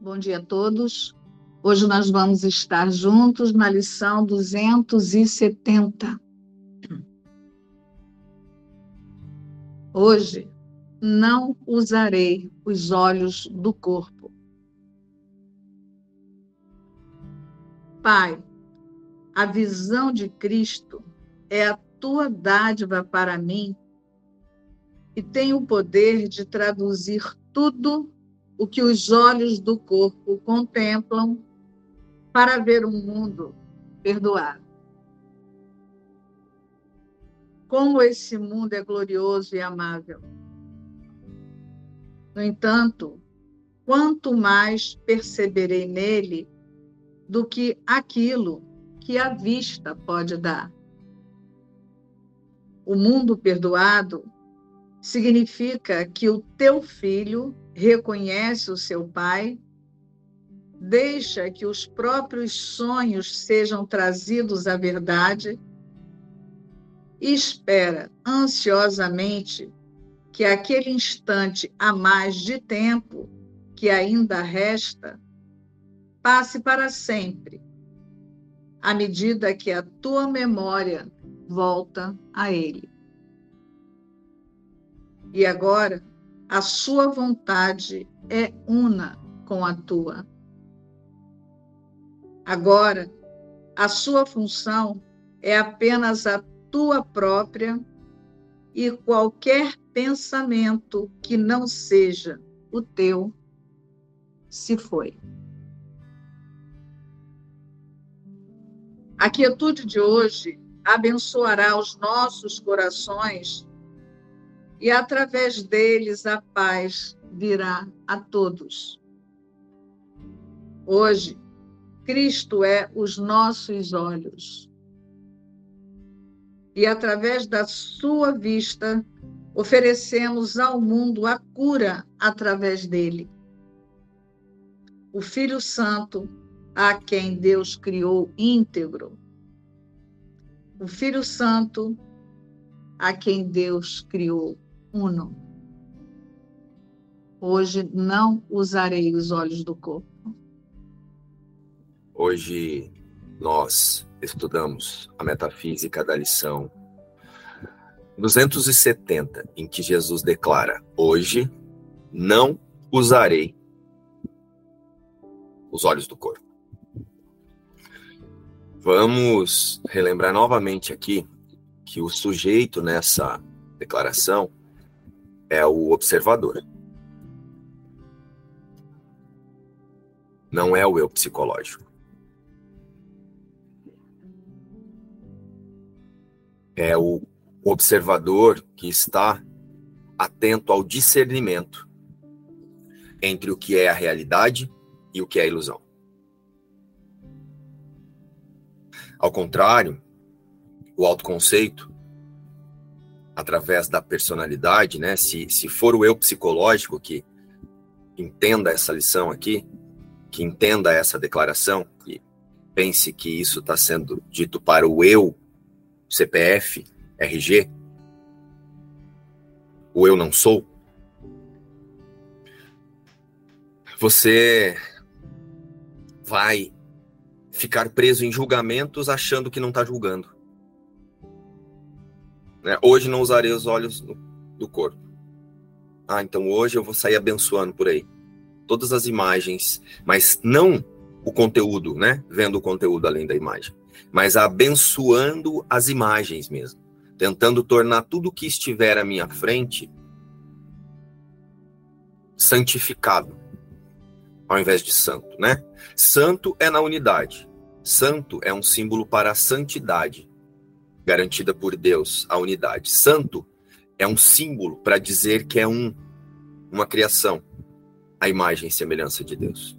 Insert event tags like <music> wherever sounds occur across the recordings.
Bom dia a todos. Hoje nós vamos estar juntos na lição 270. Hoje não usarei os olhos do corpo. Pai, a visão de Cristo é a tua dádiva para mim e tem o poder de traduzir tudo o que os olhos do corpo contemplam para ver um mundo perdoado. Como esse mundo é glorioso e amável. No entanto, quanto mais perceberei nele do que aquilo que a vista pode dar. O mundo perdoado significa que o teu filho reconhece o seu pai, deixa que os próprios sonhos sejam trazidos à verdade e espera ansiosamente que aquele instante a mais de tempo que ainda resta passe para sempre, à medida que a tua memória volta a ele. E agora, a sua vontade é una com a tua. Agora, a sua função é apenas a tua própria e qualquer pensamento que não seja o teu se foi. A quietude de hoje abençoará os nossos corações e através deles a paz virá a todos. Hoje, Cristo é os nossos olhos. E através da sua vista, oferecemos ao mundo a cura através dele. O Filho Santo, a quem Deus criou íntegro. O Filho Santo, a quem Deus criou uno. Hoje não usarei os olhos do corpo. Hoje nós estudamos a metafísica da lição 270, em que Jesus declara: Hoje não usarei os olhos do corpo. Vamos relembrar novamente aqui que o sujeito nessa declaração é o observador. Não é o eu psicológico. É o observador que está atento ao discernimento entre o que é a realidade e o que é a ilusão. Ao contrário, o autoconceito através da personalidade, né? Se, se for o eu psicológico que entenda essa lição aqui, que entenda essa declaração, que pense que isso está sendo dito para o eu, CPF, RG, o eu não sou, você vai ficar preso em julgamentos achando que não está julgando. Né? Hoje não usarei os olhos do, do corpo. Ah, então hoje eu vou sair abençoando por aí. Todas as imagens, mas não o conteúdo, né? Vendo o conteúdo além da imagem, mas abençoando as imagens mesmo, tentando tornar tudo que estiver à minha frente santificado, ao invés de santo, né? Santo é na unidade. Santo é um símbolo para a santidade garantida por Deus, a unidade. Santo é um símbolo para dizer que é um, uma criação, a imagem e semelhança de Deus.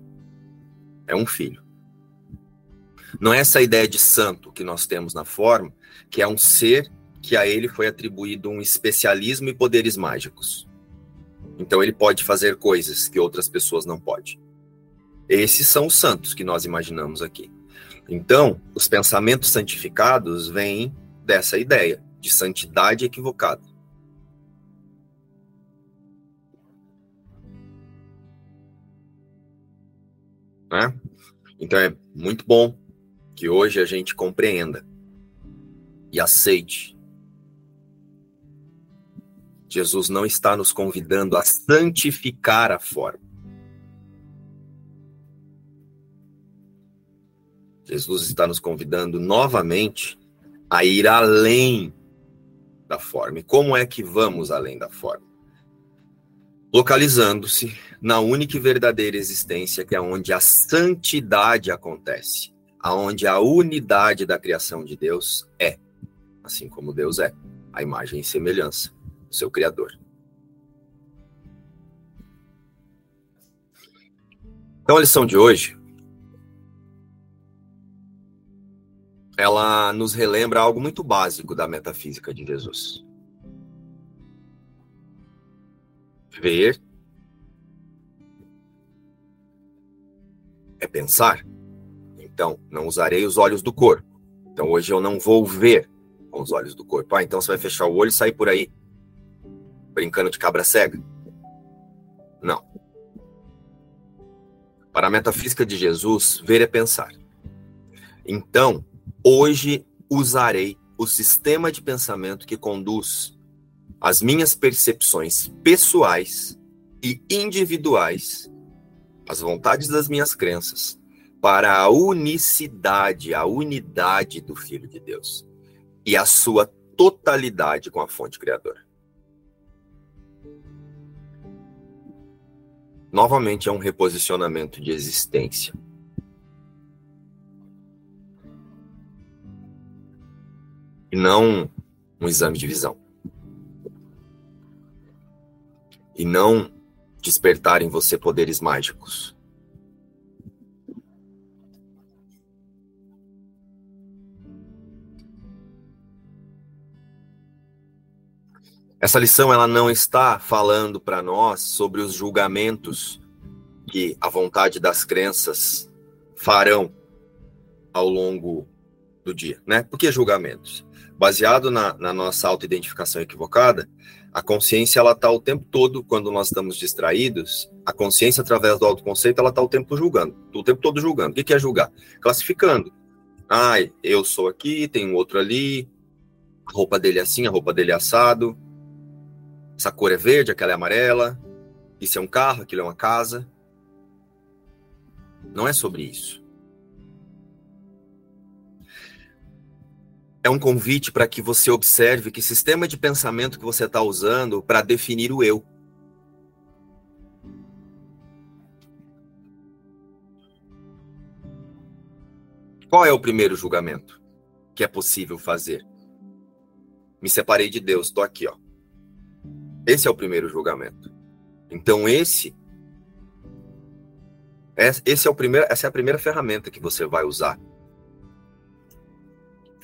É um filho. Não é essa ideia de santo que nós temos na forma, que é um ser que a ele foi atribuído um especialismo e poderes mágicos. Então ele pode fazer coisas que outras pessoas não podem. Esses são os santos que nós imaginamos aqui. Então, os pensamentos santificados vêm dessa ideia de santidade equivocada. Né? Então é muito bom que hoje a gente compreenda e aceite. Jesus não está nos convidando a santificar a forma. Jesus está nos convidando novamente a ir além da forma. E como é que vamos além da forma? Localizando-se na única e verdadeira existência, que é onde a santidade acontece, aonde a unidade da criação de Deus é, assim como Deus é, a imagem e semelhança do seu Criador. Então, a lição de hoje ela nos relembra algo muito básico da metafísica de Jesus. Ver é pensar. Então, não usarei os olhos do corpo. Então, hoje eu não vou ver com os olhos do corpo. Ah, então você vai fechar o olho e sair por aí brincando de cabra cega? Não. Para a metafísica de Jesus, ver é pensar. Então, Hoje usarei o sistema de pensamento que conduz as minhas percepções pessoais e individuais, as vontades das minhas crenças, para a unicidade, a unidade do Filho de Deus e a sua totalidade com a fonte criadora. Novamente é um reposicionamento de existência. E não um exame de visão. E não despertar em você poderes mágicos. Essa lição ela não está falando para nós sobre os julgamentos que a vontade das crenças farão ao longo do dia, né? Por que julgamentos? baseado na, na nossa autoidentificação equivocada, a consciência ela está o tempo todo, quando nós estamos distraídos, a consciência através do autoconceito ela está o tempo julgando, o tempo todo julgando. O que é julgar? Classificando. Ah, eu sou aqui, tem um outro ali, a roupa dele é assim, a roupa dele é assado, essa cor é verde, aquela é amarela, isso é um carro, aquilo é uma casa. Não é sobre isso. É um convite para que você observe que sistema de pensamento que você está usando para definir o eu. Qual é o primeiro julgamento que é possível fazer? Me separei de Deus, estou aqui, ó. Esse é o primeiro julgamento. Então esse esse é o primeiro, essa é a primeira ferramenta que você vai usar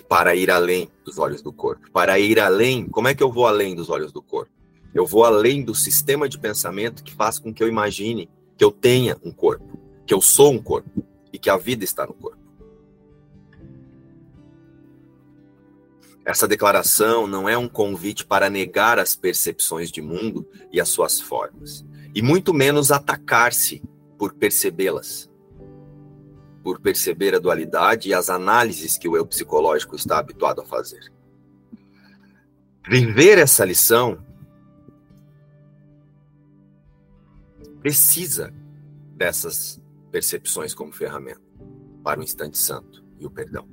para ir além dos olhos do corpo. Para ir além, como é que eu vou além dos olhos do corpo? Eu vou além do sistema de pensamento que faz com que eu imagine que eu tenha um corpo, que eu sou um corpo e que a vida está no corpo. Essa declaração não é um convite para negar as percepções de mundo e as suas formas, e muito menos atacar-se por percebê-las por perceber a dualidade e as análises que o eu psicológico está habituado a fazer. Viver essa lição precisa dessas percepções como ferramenta para o instante santo e o perdão.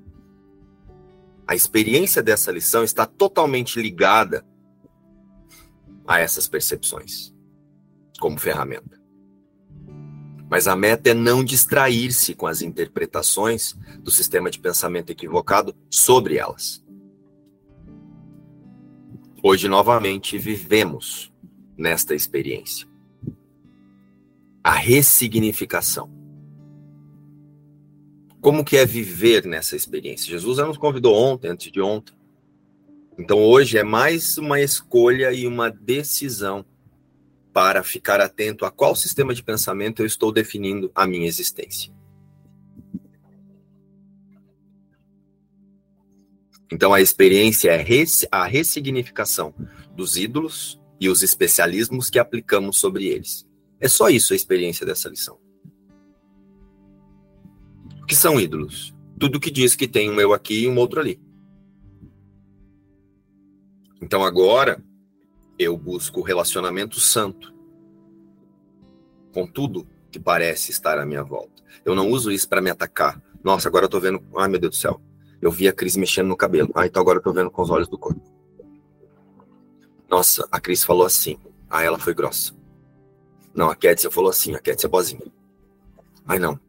A experiência dessa lição está totalmente ligada a essas percepções como ferramenta. Mas a meta é não distrair-se com as interpretações do sistema de pensamento equivocado sobre elas. Hoje, novamente, vivemos nesta experiência. A ressignificação. Como que é viver nessa experiência? Jesus nos convidou ontem, antes de ontem. Então hoje é mais uma escolha e uma decisão para ficar atento a qual sistema de pensamento eu estou definindo a minha existência. Então, a experiência é a ressignificação dos ídolos e os especialismos que aplicamos sobre eles. É só isso a experiência dessa lição. que são ídolos? Tudo que diz que tem um eu aqui e um outro ali. Então agora eu busco o relacionamento santo com tudo que parece estar à minha volta. Eu não uso isso para me atacar. Nossa, agora eu tô vendo. Ai, meu Deus do céu. Eu vi a Cris mexendo no cabelo. Ah, então agora eu tô vendo com os olhos do corpo. Nossa, a Cris falou assim. Ah, ela foi grossa. Não, a Kétia falou assim. A Kétia é boazinha. Ai, não.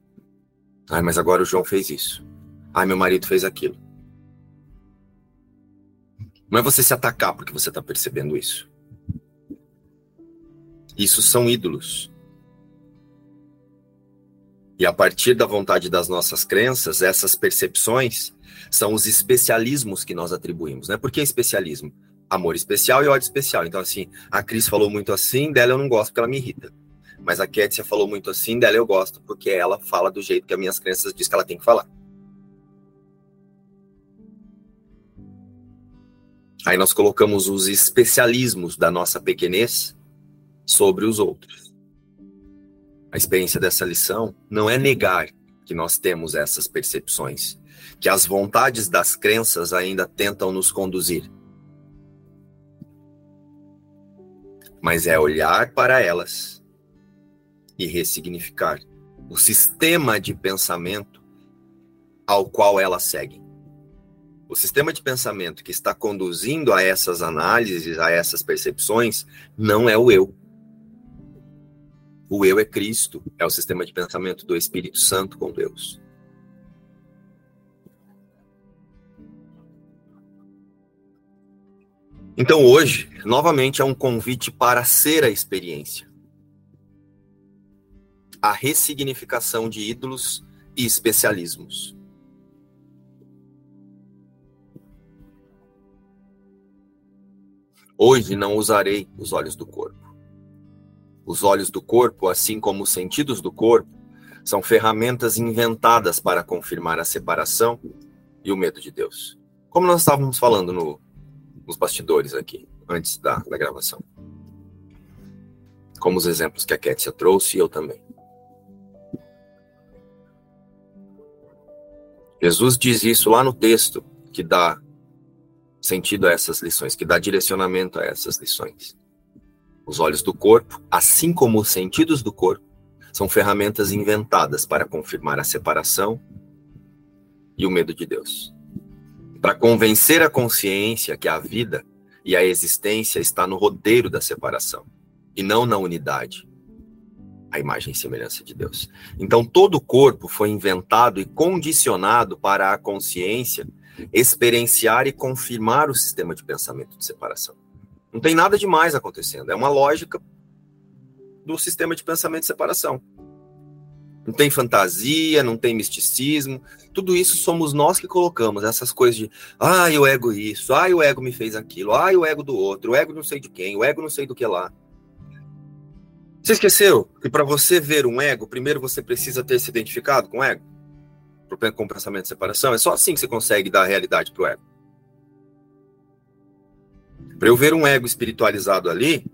Ai, mas agora o João fez isso. Ai, meu marido fez aquilo. Não é você se atacar porque você está percebendo isso. Isso são ídolos. E a partir da vontade das nossas crenças, essas percepções são os especialismos que nós atribuímos, né? Por que especialismo? Amor especial e ódio especial. Então, assim, a Cris falou muito assim, dela eu não gosto porque ela me irrita. Mas a Kétia falou muito assim, dela eu gosto porque ela fala do jeito que as minhas crenças diz que ela tem que falar. Aí nós colocamos os especialismos da nossa pequenez sobre os outros. A experiência dessa lição não é negar que nós temos essas percepções, que as vontades das crenças ainda tentam nos conduzir. Mas é olhar para elas e ressignificar o sistema de pensamento ao qual elas seguem o sistema de pensamento que está conduzindo a essas análises, a essas percepções, não é o eu. O eu é Cristo, é o sistema de pensamento do Espírito Santo com Deus. Então hoje, novamente, é um convite para ser a experiência. A ressignificação de ídolos e especialismos. Hoje não usarei os olhos do corpo. Os olhos do corpo, assim como os sentidos do corpo, são ferramentas inventadas para confirmar a separação e o medo de Deus. Como nós estávamos falando no, nos bastidores aqui, antes da, da gravação. Como os exemplos que a Kétia trouxe e eu também. Jesus diz isso lá no texto que dá sentido a essas lições, que dá direcionamento a essas lições. Os olhos do corpo, assim como os sentidos do corpo, são ferramentas inventadas para confirmar a separação e o medo de Deus. Para convencer a consciência que a vida e a existência está no rodeiro da separação e não na unidade, a imagem e semelhança de Deus. Então todo o corpo foi inventado e condicionado para a consciência experienciar e confirmar o sistema de pensamento de separação. Não tem nada demais acontecendo, é uma lógica do sistema de pensamento de separação. Não tem fantasia, não tem misticismo, tudo isso somos nós que colocamos, essas coisas de, ai, o ego isso, ai, o ego me fez aquilo, ai, o ego do outro, o ego não sei de quem, o ego não sei do que lá. Você esqueceu que para você ver um ego, primeiro você precisa ter se identificado com o ego? com pensamento de separação, é só assim que você consegue dar realidade para o ego. Para eu ver um ego espiritualizado ali,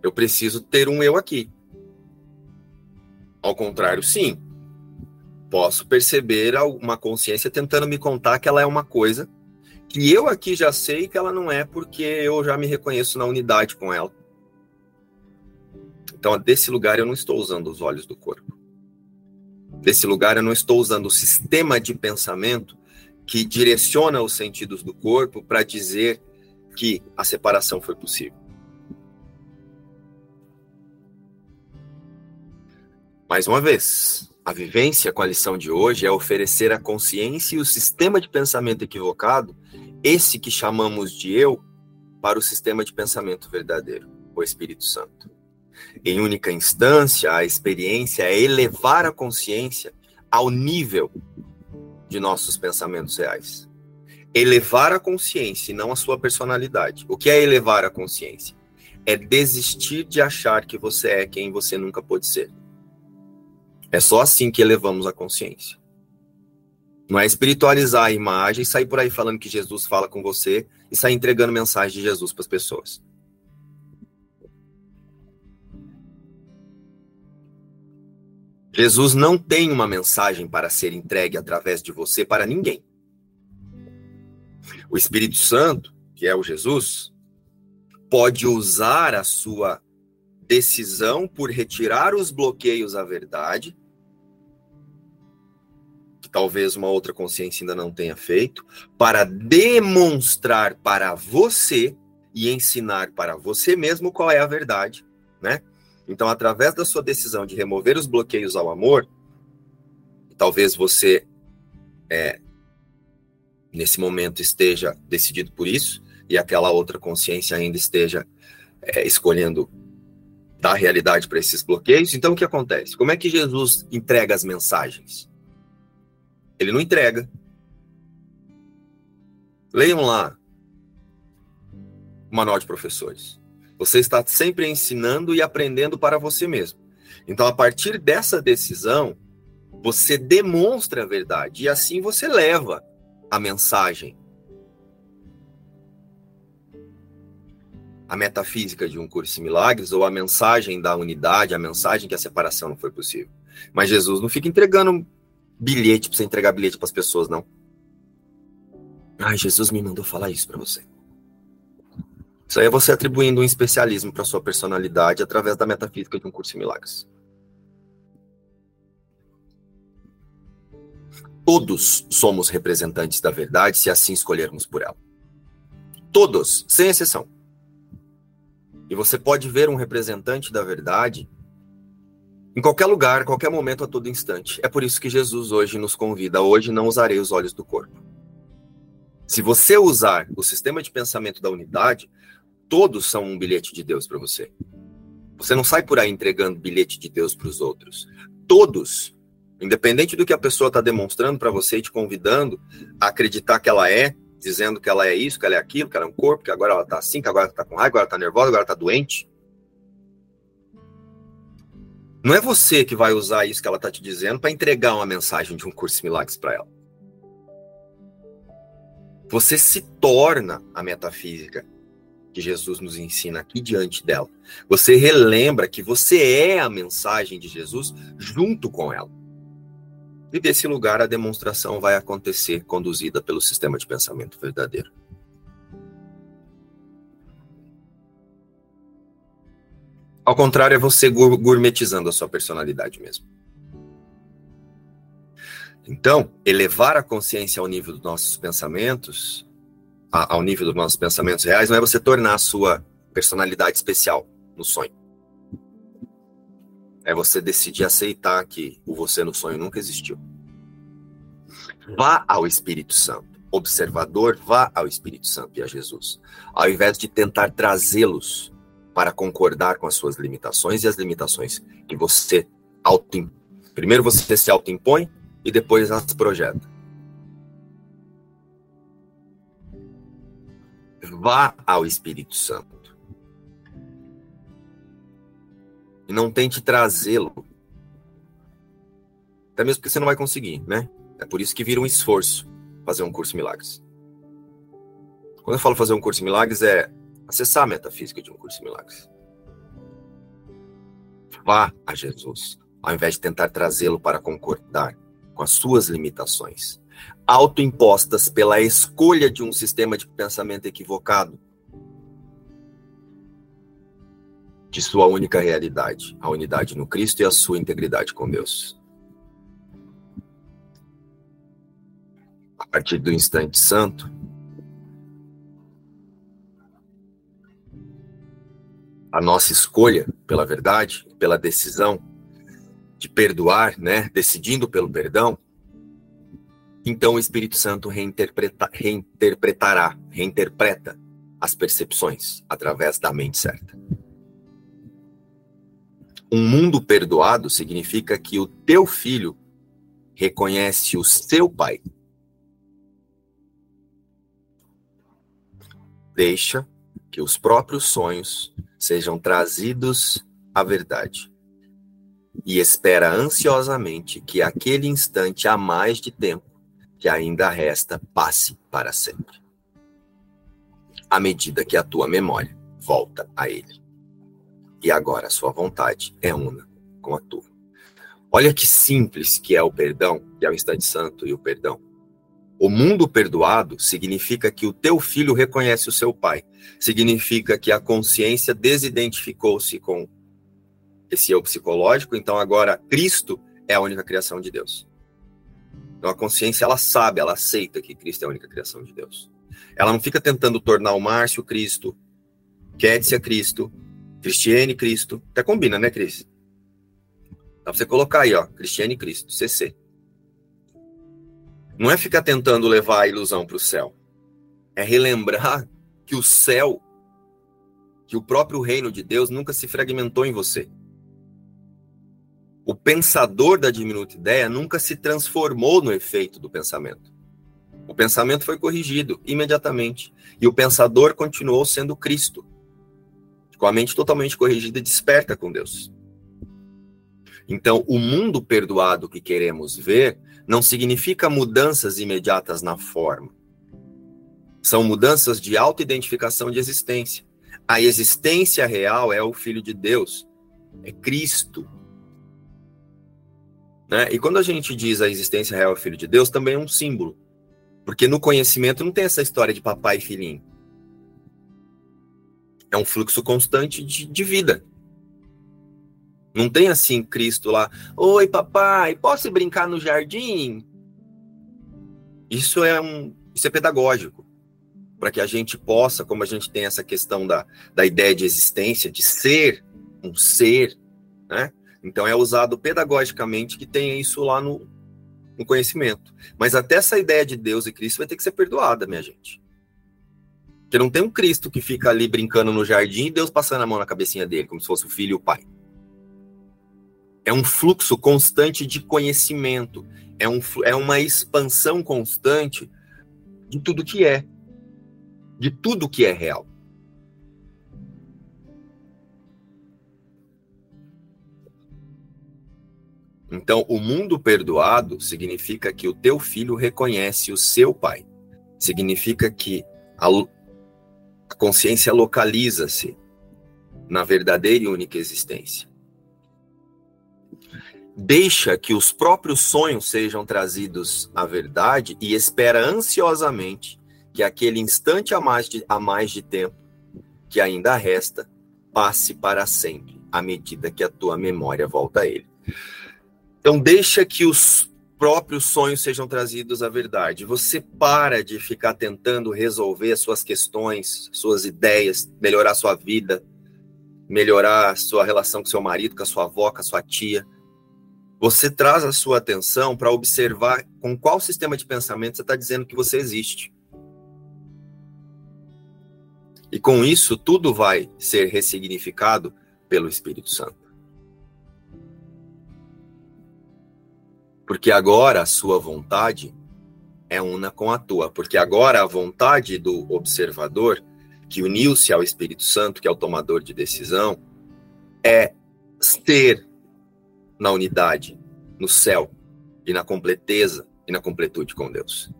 eu preciso ter um eu aqui. Ao contrário, sim. Posso perceber uma consciência tentando me contar que ela é uma coisa que eu aqui já sei que ela não é, porque eu já me reconheço na unidade com ela. Então, desse lugar, eu não estou usando os olhos do corpo desse lugar, eu não estou usando o sistema de pensamento que direciona os sentidos do corpo para dizer que a separação foi possível. Mais uma vez, a vivência com a lição de hoje é oferecer a consciência e o sistema de pensamento equivocado, esse que chamamos de eu, para o sistema de pensamento verdadeiro, o Espírito Santo. Em única instância, a experiência é elevar a consciência ao nível de nossos pensamentos reais. Elevar a consciência e não a sua personalidade. O que é elevar a consciência? É desistir de achar que você é quem você nunca pôde ser. É só assim que elevamos a consciência. Não é espiritualizar a imagem e sair por aí falando que Jesus fala com você e sair entregando mensagem de Jesus para as pessoas. Jesus não tem uma mensagem para ser entregue através de você para ninguém. O Espírito Santo, que é o Jesus, pode usar a sua decisão por retirar os bloqueios à verdade, que talvez uma outra consciência ainda não tenha feito, para demonstrar para você e ensinar para você mesmo qual é a verdade, né? Então, através da sua decisão de remover os bloqueios ao amor, talvez você, é, nesse momento, esteja decidido por isso, e aquela outra consciência ainda esteja é, escolhendo dar realidade para esses bloqueios. Então, o que acontece? Como é que Jesus entrega as mensagens? Ele não entrega. Leiam lá o manual de professores. Você está sempre ensinando e aprendendo para você mesmo. Então, a partir dessa decisão, você demonstra a verdade e assim você leva a mensagem. A metafísica de um curso em milagres ou a mensagem da unidade, a mensagem que a separação não foi possível. Mas Jesus não fica entregando bilhete para você entregar bilhete para as pessoas, não. Ai, Jesus me mandou falar isso para você. Isso aí é você atribuindo um especialismo para sua personalidade através da metafísica de um curso em milagres. Todos somos representantes da verdade se assim escolhermos por ela. Todos, sem exceção. E você pode ver um representante da verdade em qualquer lugar, qualquer momento, a todo instante. É por isso que Jesus hoje nos convida: hoje não usarei os olhos do corpo. Se você usar o sistema de pensamento da unidade, todos são um bilhete de Deus para você. Você não sai por aí entregando bilhete de Deus para os outros. Todos, independente do que a pessoa está demonstrando para você e te convidando a acreditar que ela é, dizendo que ela é isso, que ela é aquilo, que ela é um corpo, que agora ela está assim, que agora ela está com raiva, agora está nervosa, agora está doente. Não é você que vai usar isso que ela está te dizendo para entregar uma mensagem de um curso de milagres para ela. Você se torna a metafísica que Jesus nos ensina aqui diante dela. Você relembra que você é a mensagem de Jesus junto com ela. E desse lugar a demonstração vai acontecer conduzida pelo sistema de pensamento verdadeiro. Ao contrário, é você gourmetizando a sua personalidade mesmo. Então, elevar a consciência ao nível dos nossos pensamentos a, ao nível dos nossos pensamentos reais, não é você tornar a sua personalidade especial no sonho. É você decidir aceitar que o você no sonho nunca existiu. Vá ao Espírito Santo. Observador, vá ao Espírito Santo e a Jesus. Ao invés de tentar trazê-los para concordar com as suas limitações e as limitações que você auto Primeiro você se autoimpõe e depois as projeta. Vá ao Espírito Santo. E não tente trazê-lo. Até mesmo porque você não vai conseguir, né? É por isso que vira um esforço fazer um curso milagres. Quando eu falo fazer um curso milagres, é acessar a metafísica de um curso milagres. Vá a Jesus, ao invés de tentar trazê-lo para concordar com as suas limitações autoimpostas pela escolha de um sistema de pensamento equivocado de sua única realidade, a unidade no Cristo e a sua integridade com Deus. A partir do instante santo, a nossa escolha pela verdade, pela decisão de perdoar, né, decidindo pelo perdão, então o Espírito Santo reinterpreta, reinterpretará, reinterpreta as percepções através da mente certa. Um mundo perdoado significa que o teu filho reconhece o seu pai. Deixa que os próprios sonhos sejam trazidos à verdade. E espera ansiosamente que aquele instante a mais de tempo que ainda resta passe para sempre. À medida que a tua memória volta a ele. E agora a sua vontade é una com a tua. Olha que simples que é o perdão, que é o instante santo e o perdão. O mundo perdoado significa que o teu filho reconhece o seu pai. Significa que a consciência desidentificou-se com esse eu psicológico, então agora Cristo é a única criação de Deus. Então a consciência ela sabe, ela aceita que Cristo é a única criação de Deus. Ela não fica tentando tornar o Márcio Cristo, Kétia Cristo, Cristiane Cristo. Até combina, né, Cris? Dá pra você colocar aí, ó, Cristiane Cristo, CC. Não é ficar tentando levar a ilusão para o céu. É relembrar que o céu, que o próprio reino de Deus nunca se fragmentou em você. O pensador da diminuta ideia nunca se transformou no efeito do pensamento. O pensamento foi corrigido imediatamente. E o pensador continuou sendo Cristo, com a mente totalmente corrigida e desperta com Deus. Então, o mundo perdoado que queremos ver não significa mudanças imediatas na forma. São mudanças de autoidentificação de existência. A existência real é o Filho de Deus, é Cristo. Né? E quando a gente diz a existência real é o Filho de Deus, também é um símbolo. Porque no conhecimento não tem essa história de papai e filhinho. É um fluxo constante de, de vida. Não tem assim Cristo lá, oi papai, posso brincar no jardim? Isso é um, isso é pedagógico para que a gente possa, como a gente tem essa questão da, da ideia de existência, de ser um ser, né? Então é usado pedagogicamente que tenha isso lá no, no conhecimento. Mas até essa ideia de Deus e Cristo vai ter que ser perdoada, minha gente. Porque não tem um Cristo que fica ali brincando no jardim e Deus passando a mão na cabecinha dele, como se fosse o filho e o pai. É um fluxo constante de conhecimento, é, um, é uma expansão constante de tudo que é, de tudo que é real. Então, o mundo perdoado significa que o teu filho reconhece o seu pai. Significa que a, consciência localiza-se na verdadeira e única existência. Deixa que os próprios sonhos sejam trazidos à verdade e espera ansiosamente que aquele instante a mais de, a mais de tempo que ainda resta passe para sempre, à medida que a tua memória volta a ele. Então, deixa que os próprios sonhos sejam trazidos à verdade. Você para de ficar tentando resolver suas questões, suas ideias, melhorar sua vida, melhorar sua relação com seu marido, com a sua avó, com a sua tia. Você traz a sua atenção para observar com qual sistema de pensamento você está dizendo que você existe. E com isso, tudo vai ser ressignificado pelo Espírito Santo. Porque agora a sua vontade é una com a tua. Porque agora a vontade do observador, que uniu-se ao Espírito Santo, que é o tomador de decisão, é ser na unidade, no céu, e na completeza e na completude com Deus.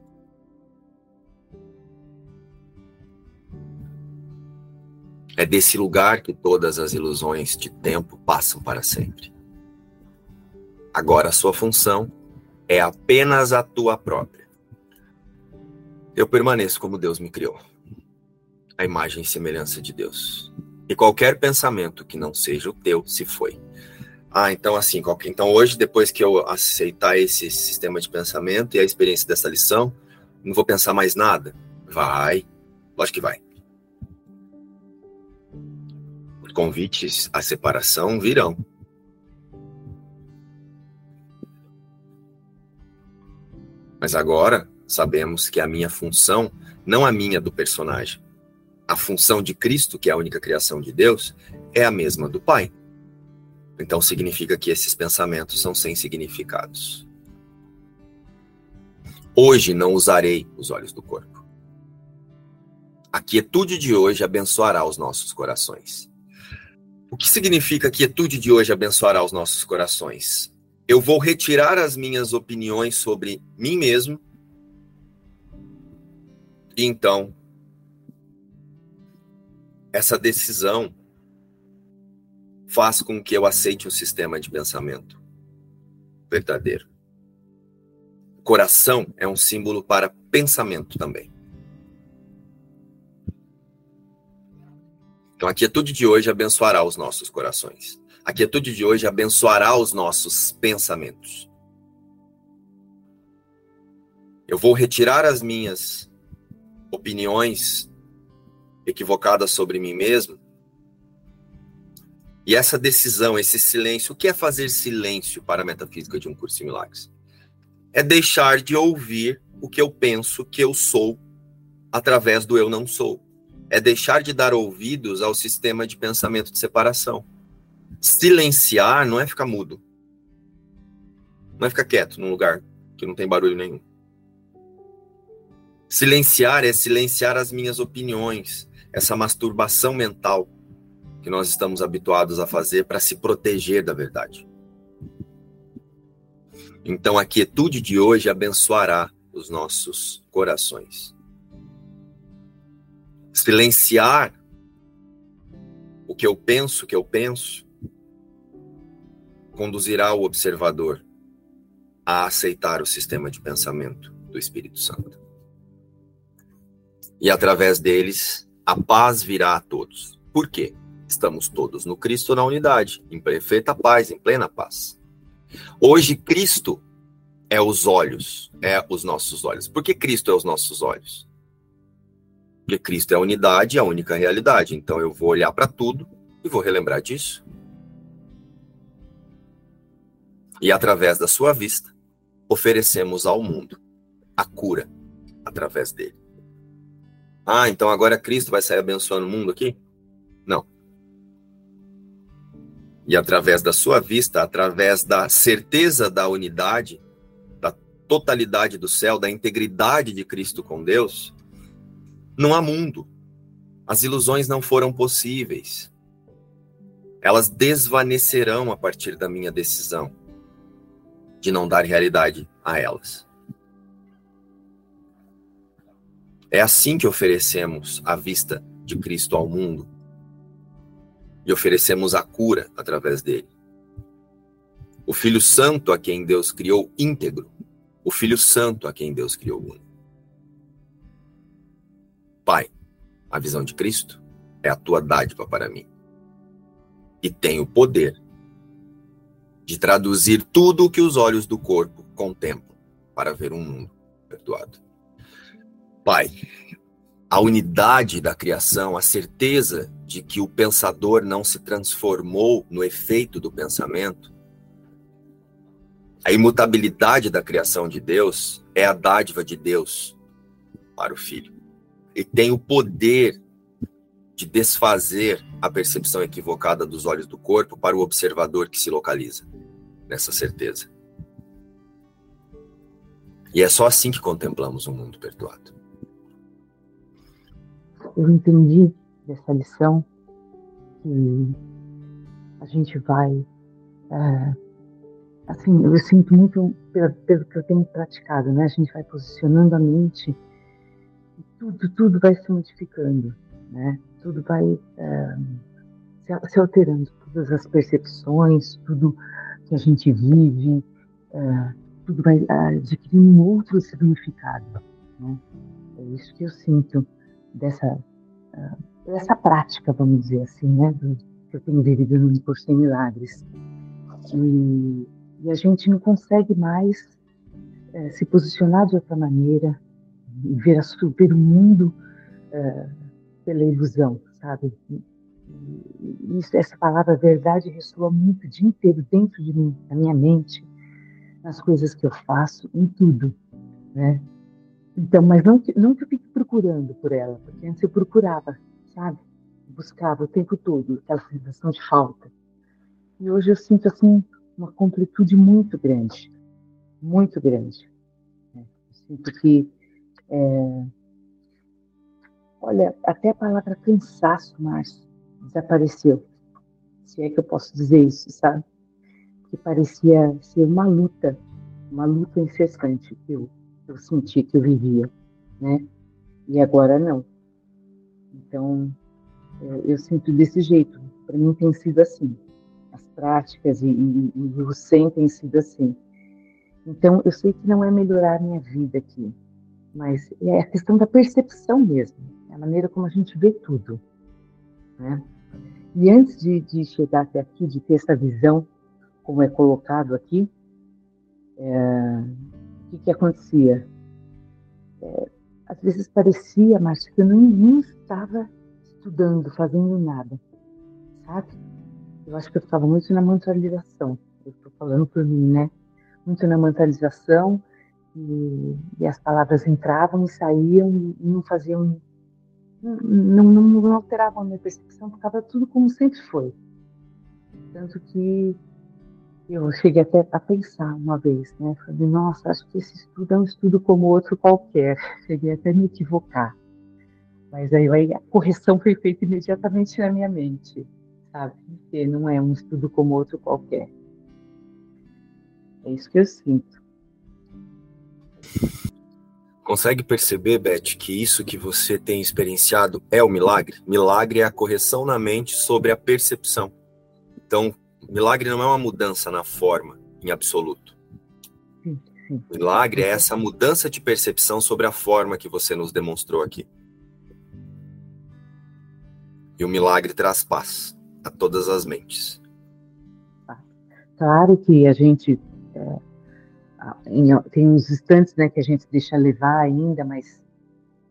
É desse lugar que todas as ilusões de tempo passam para sempre. Agora a sua função é apenas a tua própria. Eu permaneço como Deus me criou, a imagem e semelhança de Deus. E qualquer pensamento que não seja o teu se foi. Ah, então assim, então hoje, depois que eu aceitar esse sistema de pensamento e a experiência dessa lição, não vou pensar mais nada? Vai, lógico que vai. Os convites à separação virão. Mas agora sabemos que a minha função, não a minha do personagem, a função de Cristo, que é a única criação de Deus, é a mesma do Pai. Então significa que esses pensamentos são sem significados. Hoje não usarei os olhos do corpo. A quietude de hoje abençoará os nossos corações. O que significa a quietude de hoje abençoará os nossos corações? Eu vou retirar as minhas opiniões sobre mim mesmo. E então, essa decisão faz com que eu aceite um sistema de pensamento. verdadeiro. Coração é um símbolo para pensamento também. Então a quietude de hoje abençoará os nossos corações. A quietude de hoje abençoará os nossos pensamentos. Eu vou retirar as minhas opiniões equivocadas sobre mim mesmo. E essa decisão, esse silêncio, o que é fazer silêncio para a metafísica de um curso de milagres? É deixar de ouvir o que eu penso que eu sou através do eu não sou. É deixar de dar ouvidos ao sistema de pensamento de separação. Silenciar não é ficar mudo. Não é ficar quieto num lugar que não tem barulho nenhum. Silenciar é silenciar as minhas opiniões, essa masturbação mental que nós estamos habituados a fazer para se proteger da verdade. Então a quietude de hoje abençoará os nossos corações. Silenciar o que eu penso, o que eu penso, conduzirá o observador a aceitar o sistema de pensamento do Espírito Santo. E através deles, a paz virá a todos. Por quê? Estamos todos no Cristo na unidade, em perfeita paz, em plena paz. Hoje, Cristo é os olhos, é os nossos olhos. Por que Cristo é os nossos olhos? Porque Cristo é a unidade, a única realidade. Então eu vou olhar para tudo e vou relembrar disso. E através da sua vista, oferecemos ao mundo a cura através dele. Ah, então agora Cristo vai sair abençoando o mundo aqui? Não. E através da sua vista, através da certeza da unidade, da totalidade do céu, da integridade de Cristo com Deus, não há mundo. As ilusões não foram possíveis. Elas desvanecerão a partir da minha decisão de não dar realidade a elas. É assim que oferecemos a vista de Cristo ao mundo e oferecemos a cura através dele. O Filho Santo a quem Deus criou íntegro, o Filho Santo a quem Deus criou único. Pai, a visão de Cristo é a tua dádiva para mim. E tem o poder de traduzir tudo o que os olhos do corpo contemplam para ver um mundo perdoado. Pai, a unidade da criação, a certeza de que o pensador não se transformou no efeito do pensamento, a imutabilidade da criação de Deus é a dádiva de Deus para o filho. E tem o poder de desfazer a percepção equivocada dos olhos do corpo para o observador que se localiza nessa certeza. E é só assim que contemplamos um mundo perdoado. Eu entendi dessa lição que a gente vai. É, assim, eu sinto muito pelo, pelo que eu tenho praticado, né? A gente vai posicionando a mente e tudo, tudo vai se modificando, né? Tudo vai é, se, alterando, todas as percepções, tudo que a gente vive, é, tudo vai adquirindo um outro significado. Né? É isso que eu sinto dessa, uh, dessa prática, vamos dizer assim, né? Que eu tenho vivido no Por Sem Milagres. E, e, a gente não consegue mais uh, se posicionar de outra maneira e ver, ver o mundo uh, pela ilusão, sabe? isso, essa palavra verdade ressoa muito o dia inteiro dentro de mim, na minha mente, nas coisas que eu faço, em tudo, né? Então, mas não, não que eu fique procurando por ela, porque antes eu procurava, sabe? Buscava o tempo todo, aquela sensação de falta. E hoje eu sinto, assim, uma completude muito grande, muito grande. Né? Eu sinto que, é... olha, até a palavra cansaço, Márcio, desapareceu. Se é que eu posso dizer isso, sabe? Que parecia ser uma luta, uma luta incessante que eu, eu senti que eu vivia, né? E agora não. Então, é, eu sinto desse jeito. Para mim tem sido assim. As práticas e, e, e o sem tem sido assim. Então, eu sei que não é melhorar a minha vida aqui, mas é a questão da percepção mesmo, a maneira como a gente vê tudo. Né? E antes de, de chegar até aqui, de ter essa visão, como é colocado aqui, é, o que, que acontecia? É, às vezes parecia, Márcia, que eu não, não estava estudando, fazendo nada, sabe? Eu acho que eu estava muito na mentalização, eu estou falando por mim, né? Muito na mentalização, e, e, as palavras entravam e saíam e não faziam, não, não, não alteravam a minha percepção, ficava tudo como sempre foi. Tanto que eu cheguei até a pensar uma vez, né? Falei, nossa, acho que esse estudo é um estudo como outro qualquer. <laughs> Cheguei até a me equivocar. Mas aí, aí a correção foi feita imediatamente na minha mente, sabe? Que não é um estudo como outro qualquer. É isso que eu sinto. Consegue perceber, Beth, que isso que você tem experienciado é o milagre? Milagre é a correção na mente sobre a percepção. Então, milagre não é uma mudança na forma, em absoluto. Milagre é essa mudança de percepção sobre a forma que você nos demonstrou aqui. E o milagre traz paz a todas as mentes. Claro que a gente é, tem uns instantes né, que a gente deixa levar ainda, mas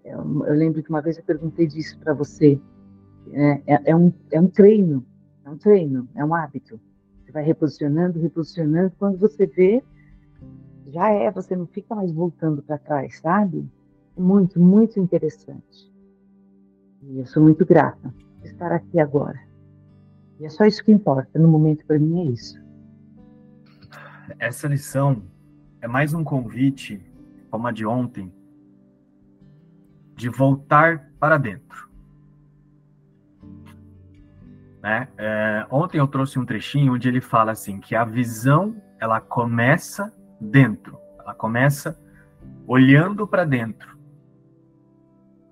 eu, eu lembro que uma vez eu perguntei disso para você. É, é, é, um, é um treino, é um treino, é um hábito. Você vai reposicionando, reposicionando. Quando você vê, já é, você não fica mais voltando para trás, sabe? Muito, muito interessante. E eu sou muito grata por estar aqui agora. E é só isso que importa. No momento, para mim, é isso. Essa lição é mais um convite, como a de ontem, de voltar para dentro. Né? É, ontem eu trouxe um trechinho onde ele fala assim que a visão ela começa dentro, ela começa olhando para dentro.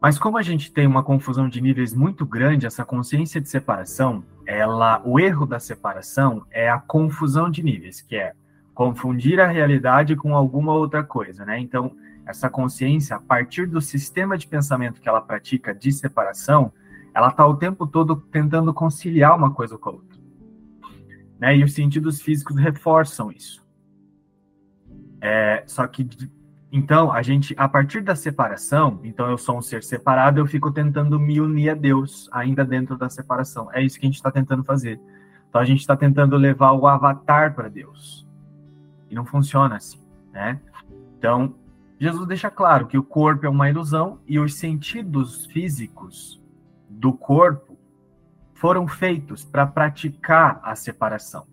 Mas como a gente tem uma confusão de níveis muito grande, essa consciência de separação, ela, o erro da separação é a confusão de níveis, que é confundir a realidade com alguma outra coisa, né? Então, essa consciência, a partir do sistema de pensamento que ela pratica de separação, ela está o tempo todo tentando conciliar uma coisa com a outra. Né? E os sentidos físicos reforçam isso. É, só que, então, a gente, a partir da separação, então eu sou um ser separado, eu fico tentando me unir a Deus, ainda dentro da separação. É isso que a gente está tentando fazer. Então, a gente está tentando levar o avatar para Deus. E não funciona assim, né? Então, Jesus deixa claro que o corpo é uma ilusão e os sentidos físicos do corpo foram feitos para praticar a separação.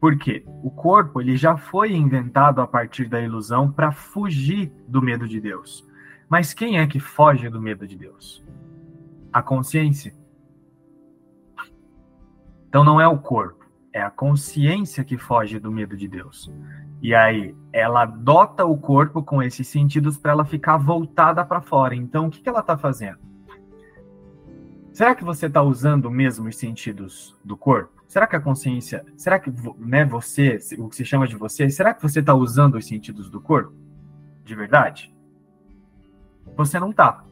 Por quê? O corpo ele já foi inventado a partir da ilusão para fugir do medo de Deus. Mas quem é que foge do medo de Deus? A consciência. Então não é o corpo, é a consciência que foge do medo de Deus. E aí ela dota o corpo com esses sentidos para ela ficar voltada para fora. Então o que, que ela está fazendo? Será que você está usando mesmo os sentidos do corpo? Será que a consciência, será que né, você, o que se chama de você, será que você está usando os sentidos do corpo? De verdade? Você não está.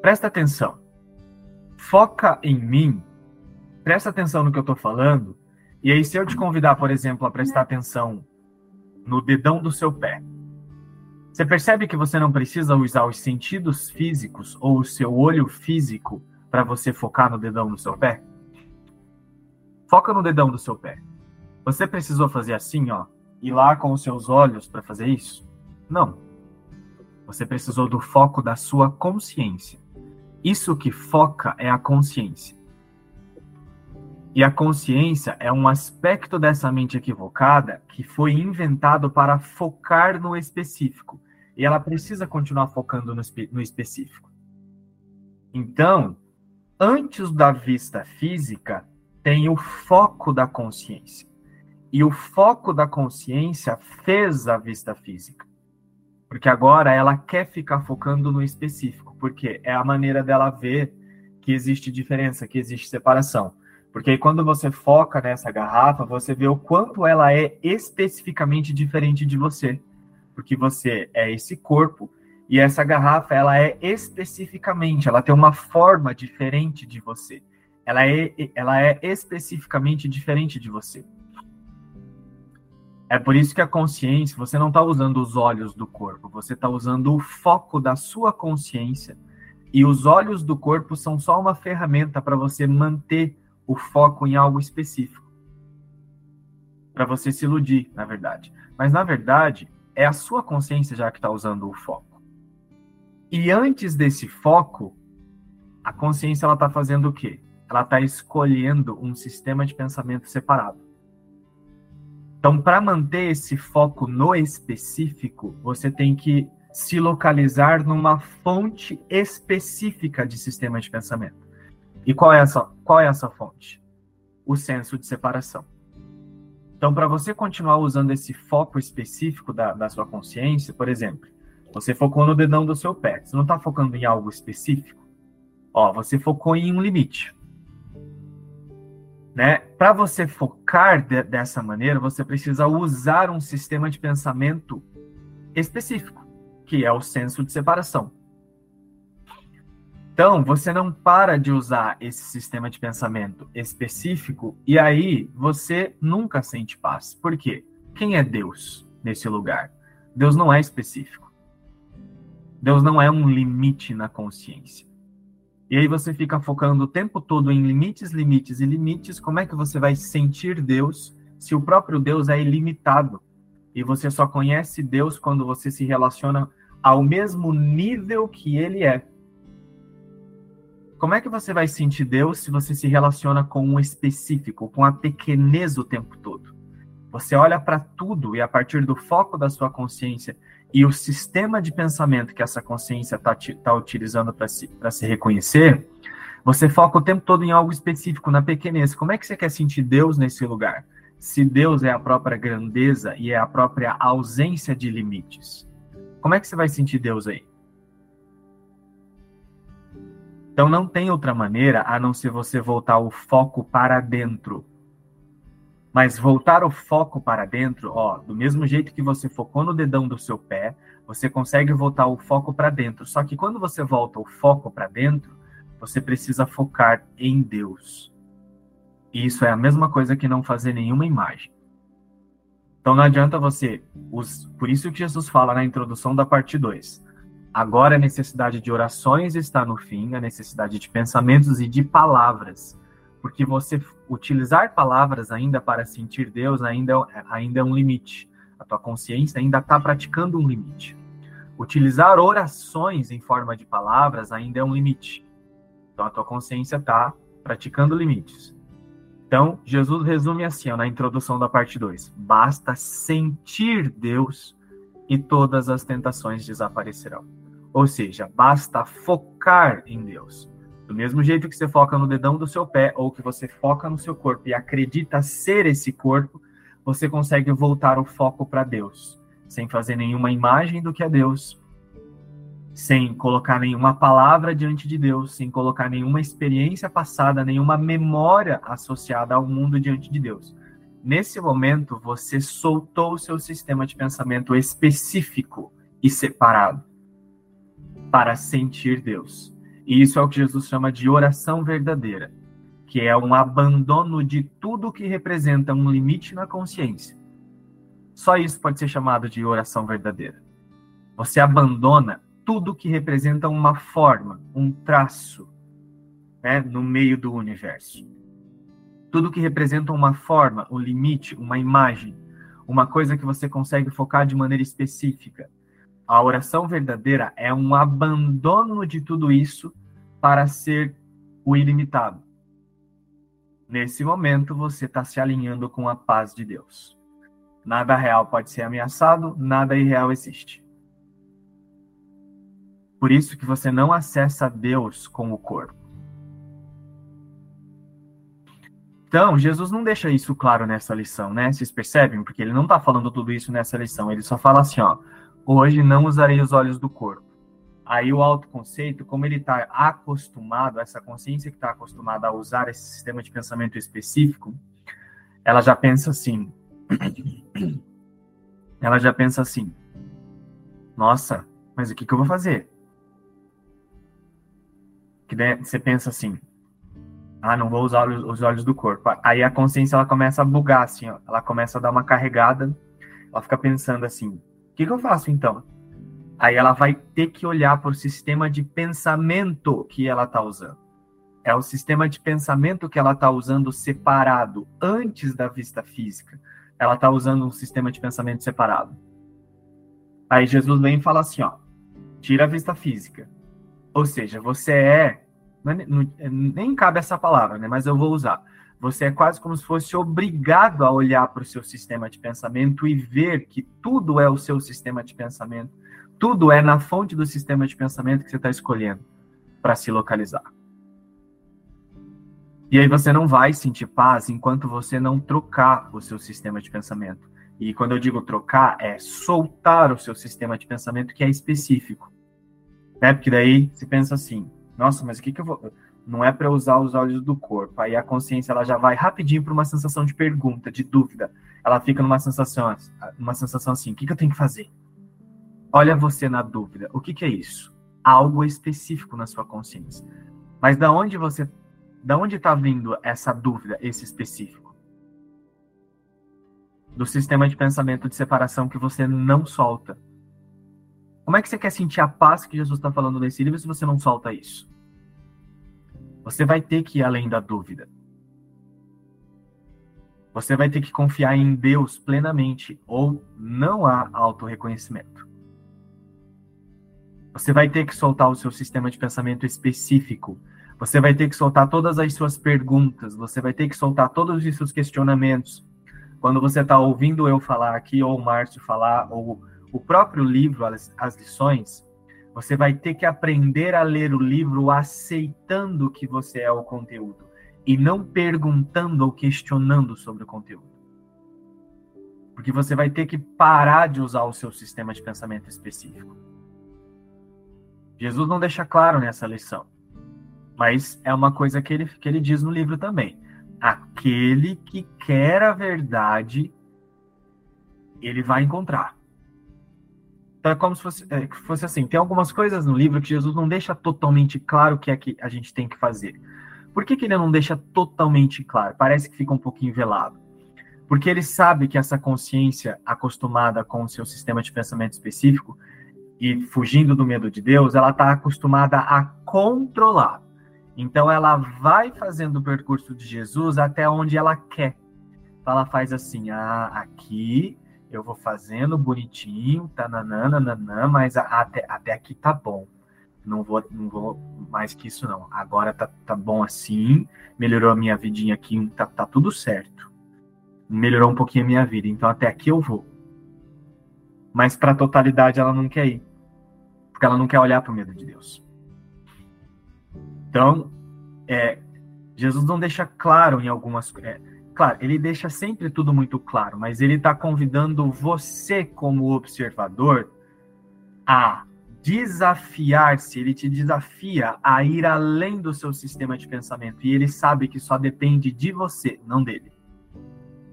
Presta atenção. Foca em mim. Presta atenção no que eu estou falando. E aí, se eu te convidar, por exemplo, a prestar atenção no dedão do seu pé, você percebe que você não precisa usar os sentidos físicos ou o seu olho físico para você focar no dedão do seu pé? Foca no dedão do seu pé. Você precisou fazer assim, ó, ir lá com os seus olhos para fazer isso? Não. Você precisou do foco da sua consciência. Isso que foca é a consciência. E a consciência é um aspecto dessa mente equivocada que foi inventado para focar no específico. E ela precisa continuar focando no, no específico. Então, antes da vista física, tem o foco da consciência. E o foco da consciência fez a vista física. Porque agora ela quer ficar focando no específico, porque é a maneira dela ver que existe diferença, que existe separação. Porque aí quando você foca nessa garrafa, você vê o quanto ela é especificamente diferente de você. Porque você é esse corpo e essa garrafa, ela é especificamente, ela tem uma forma diferente de você. Ela é, ela é especificamente diferente de você. É por isso que a consciência, você não está usando os olhos do corpo, você está usando o foco da sua consciência. E os olhos do corpo são só uma ferramenta para você manter o foco em algo específico. Para você se iludir, na verdade. Mas, na verdade, é a sua consciência já que está usando o foco. E antes desse foco, a consciência ela está fazendo o quê? Ela está escolhendo um sistema de pensamento separado. Então, para manter esse foco no específico, você tem que se localizar numa fonte específica de sistema de pensamento. E qual é essa, qual é essa fonte? O senso de separação. Então, para você continuar usando esse foco específico da, da sua consciência, por exemplo, você focou no dedão do seu pé, você não está focando em algo específico. Ó, você focou em um limite. Né? Para você focar de, dessa maneira, você precisa usar um sistema de pensamento específico, que é o senso de separação. Então, você não para de usar esse sistema de pensamento específico e aí você nunca sente paz. Por quê? Quem é Deus nesse lugar? Deus não é específico. Deus não é um limite na consciência. E aí você fica focando o tempo todo em limites, limites e limites. Como é que você vai sentir Deus se o próprio Deus é ilimitado? E você só conhece Deus quando você se relaciona ao mesmo nível que ele é. Como é que você vai sentir Deus se você se relaciona com um específico, com a pequenez o tempo todo? Você olha para tudo e a partir do foco da sua consciência e o sistema de pensamento que essa consciência está tá utilizando para se, se reconhecer, você foca o tempo todo em algo específico, na pequenez. Como é que você quer sentir Deus nesse lugar? Se Deus é a própria grandeza e é a própria ausência de limites, como é que você vai sentir Deus aí? Então não tem outra maneira a não ser você voltar o foco para dentro. Mas voltar o foco para dentro, ó, do mesmo jeito que você focou no dedão do seu pé, você consegue voltar o foco para dentro. Só que quando você volta o foco para dentro, você precisa focar em Deus. E isso é a mesma coisa que não fazer nenhuma imagem. Então não adianta você. Os, por isso que Jesus fala na introdução da parte 2. Agora a necessidade de orações está no fim, a necessidade de pensamentos e de palavras porque você utilizar palavras ainda para sentir Deus ainda, é, ainda é um limite. A tua consciência ainda está praticando um limite. Utilizar orações em forma de palavras ainda é um limite. Então a tua consciência está praticando limites. Então, Jesus resume assim, ó, na introdução da parte 2: basta sentir Deus e todas as tentações desaparecerão. Ou seja, basta focar em Deus. Do mesmo jeito que você foca no dedão do seu pé ou que você foca no seu corpo e acredita ser esse corpo, você consegue voltar o foco para Deus, sem fazer nenhuma imagem do que é Deus, sem colocar nenhuma palavra diante de Deus, sem colocar nenhuma experiência passada, nenhuma memória associada ao mundo diante de Deus. Nesse momento, você soltou o seu sistema de pensamento específico e separado para sentir Deus. E isso é o que Jesus chama de oração verdadeira, que é um abandono de tudo que representa um limite na consciência. Só isso pode ser chamado de oração verdadeira. Você abandona tudo que representa uma forma, um traço, né, no meio do universo. Tudo que representa uma forma, um limite, uma imagem, uma coisa que você consegue focar de maneira específica. A oração verdadeira é um abandono de tudo isso para ser o ilimitado. Nesse momento, você está se alinhando com a paz de Deus. Nada real pode ser ameaçado, nada irreal existe. Por isso que você não acessa Deus com o corpo. Então, Jesus não deixa isso claro nessa lição, né? Vocês percebem? Porque ele não está falando tudo isso nessa lição. Ele só fala assim, ó. Hoje não usarei os olhos do corpo Aí o autoconceito, como ele está acostumado, essa consciência que está acostumada a usar esse sistema de pensamento específico, ela já pensa assim. <clears throat> Ela já pensa assim: nossa, mas o que, que eu vou fazer? Que você pensa assim: ah, não vou usar os olhos do corpo. Aí a consciência ela começa a bugar, assim, ó. ela começa a dar uma carregada, ela fica pensando assim: o que, que eu faço então? Aí ela vai ter que olhar para o sistema de pensamento que ela está usando. É o sistema de pensamento que ela está usando separado, antes da vista física. Ela está usando um sistema de pensamento separado. Aí Jesus vem e fala assim: ó, tira a vista física. Ou seja, você é é nem cabe essa palavra, né? Mas eu vou usar. Você é quase como se fosse obrigado a olhar para o seu sistema de pensamento e ver que tudo é o seu sistema de pensamento, tudo é na fonte do sistema de pensamento que você está escolhendo para se localizar. E aí você não vai sentir paz enquanto você não trocar o seu sistema de pensamento. E quando eu digo trocar, é soltar o seu sistema de pensamento que é específico. Né? Porque daí você pensa assim, nossa, mas o que, que eu vou. Não é para usar os olhos do corpo. Aí a consciência ela já vai rapidinho para uma sensação de pergunta, de dúvida. Ela fica numa sensação, uma sensação assim: o que, que eu tenho que fazer? Olha você na dúvida. O que, que é isso? Algo específico na sua consciência. Mas da onde você, da onde está vindo essa dúvida, esse específico? Do sistema de pensamento de separação que você não solta. Como é que você quer sentir a paz que Jesus está falando nesse livro se você não solta isso? Você vai ter que ir além da dúvida. Você vai ter que confiar em Deus plenamente, ou não há auto-reconhecimento. Você vai ter que soltar o seu sistema de pensamento específico. Você vai ter que soltar todas as suas perguntas. Você vai ter que soltar todos os seus questionamentos. Quando você está ouvindo eu falar aqui, ou o Márcio falar, ou o próprio livro, as, as lições, você vai ter que aprender a ler o livro aceitando que você é o conteúdo e não perguntando ou questionando sobre o conteúdo. Porque você vai ter que parar de usar o seu sistema de pensamento específico. Jesus não deixa claro nessa lição, mas é uma coisa que ele, que ele diz no livro também. Aquele que quer a verdade, ele vai encontrar. Então é como se fosse, é, fosse assim: tem algumas coisas no livro que Jesus não deixa totalmente claro o que é que a gente tem que fazer. Por que, que ele não deixa totalmente claro? Parece que fica um pouquinho velado. Porque ele sabe que essa consciência acostumada com o seu sistema de pensamento específico e fugindo do medo de Deus, ela está acostumada a controlar. Então ela vai fazendo o percurso de Jesus até onde ela quer. Então ela faz assim: ah, aqui eu vou fazendo bonitinho, tá nananana, mas até, até aqui tá bom. Não vou, não vou mais que isso, não. Agora tá, tá bom assim, melhorou a minha vidinha aqui, tá, tá tudo certo. Melhorou um pouquinho a minha vida, então até aqui eu vou. Mas para a totalidade ela não quer ir. Porque ela não quer olhar para o medo de Deus. Então, é, Jesus não deixa claro em algumas é, claro, ele deixa sempre tudo muito claro, mas ele está convidando você, como observador, a desafiar-se, ele te desafia a ir além do seu sistema de pensamento. E ele sabe que só depende de você, não dele.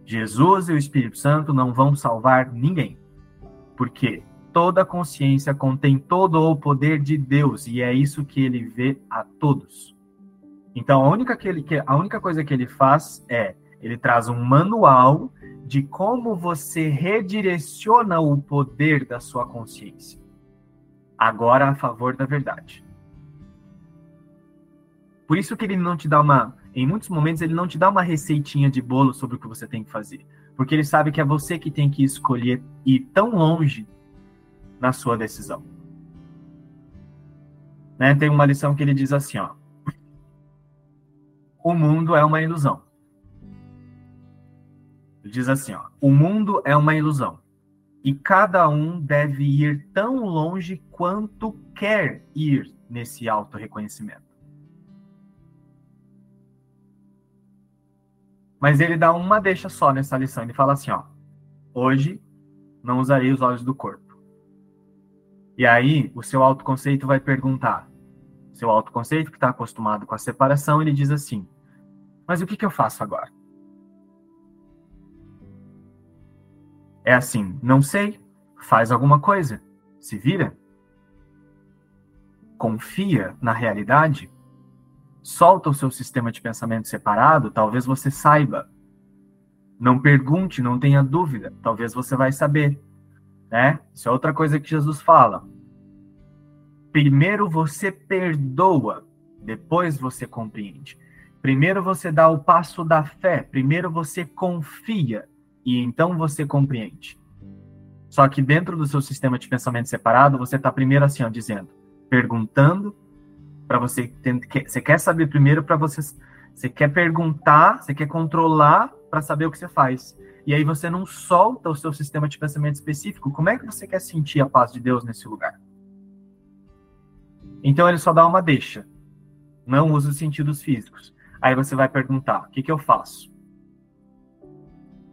Jesus e o Espírito Santo não vão salvar ninguém. Porque toda consciência contém todo o poder de Deus e é isso que ele vê a todos. Então a única, que ele, a única coisa que ele faz é ele traz um manual de como você redireciona o poder da sua consciência. Agora a favor da verdade. Por isso que ele não te dá uma, em muitos momentos ele não te dá uma receitinha de bolo sobre o que você tem que fazer, porque ele sabe que é você que tem que escolher ir tão longe na sua decisão. Né? Tem uma lição que ele diz assim, ó: O mundo é uma ilusão diz assim: ó, o mundo é uma ilusão e cada um deve ir tão longe quanto quer ir nesse auto-reconhecimento. Mas ele dá uma deixa só nessa lição. Ele fala assim: ó, hoje não usarei os olhos do corpo. E aí, o seu autoconceito vai perguntar. Seu autoconceito, que está acostumado com a separação, ele diz assim: Mas o que, que eu faço agora? É assim, não sei, faz alguma coisa, se vira. Confia na realidade, solta o seu sistema de pensamento separado, talvez você saiba. Não pergunte, não tenha dúvida, talvez você vai saber. Né? Isso é outra coisa que Jesus fala. Primeiro você perdoa, depois você compreende. Primeiro você dá o passo da fé, primeiro você confia e então você compreende. Só que dentro do seu sistema de pensamento separado, você está primeiro assim, ó, dizendo, perguntando para você, você quer saber primeiro para você, você quer perguntar, você quer controlar para saber o que você faz. E aí você não solta o seu sistema de pensamento específico. Como é que você quer sentir a paz de Deus nesse lugar? Então ele só dá uma deixa. Não usa os sentidos físicos. Aí você vai perguntar: o que, que eu faço?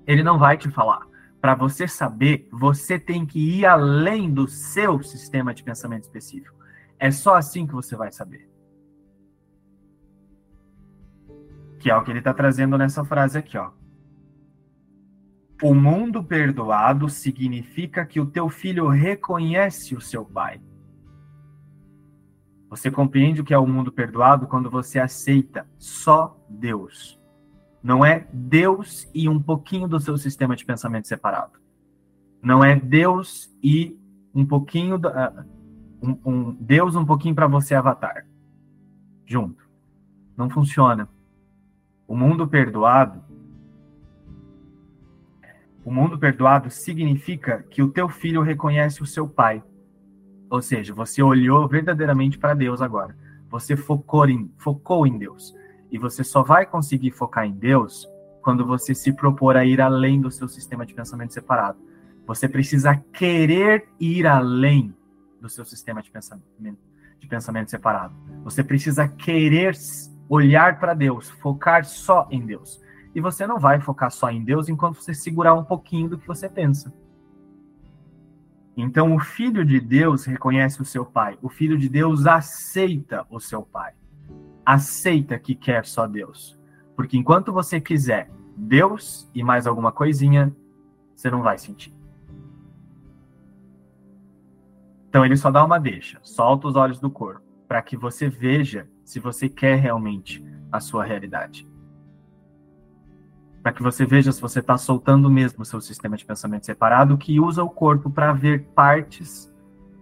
Ele não vai te falar. Para você saber, você tem que ir além do seu sistema de pensamento específico. É só assim que você vai saber. Que é o que ele está trazendo nessa frase aqui, ó. O mundo perdoado significa que o teu filho reconhece o seu pai. Você compreende o que é o mundo perdoado quando você aceita só Deus. Não é Deus e um pouquinho do seu sistema de pensamento separado. Não é Deus e um pouquinho da, um, um Deus um pouquinho para você avatar. Junto. Não funciona. O mundo perdoado o mundo perdoado significa que o teu filho reconhece o seu pai. Ou seja, você olhou verdadeiramente para Deus agora. Você focou em, focou em Deus. E você só vai conseguir focar em Deus quando você se propor a ir além do seu sistema de pensamento separado. Você precisa querer ir além do seu sistema de pensamento, de pensamento separado. Você precisa querer olhar para Deus, focar só em Deus. E você não vai focar só em Deus enquanto você segurar um pouquinho do que você pensa. Então, o filho de Deus reconhece o seu pai. O filho de Deus aceita o seu pai. Aceita que quer só Deus. Porque enquanto você quiser Deus e mais alguma coisinha, você não vai sentir. Então, ele só dá uma deixa, solta os olhos do corpo, para que você veja se você quer realmente a sua realidade para que você veja se você está soltando mesmo o seu sistema de pensamento separado, que usa o corpo para ver partes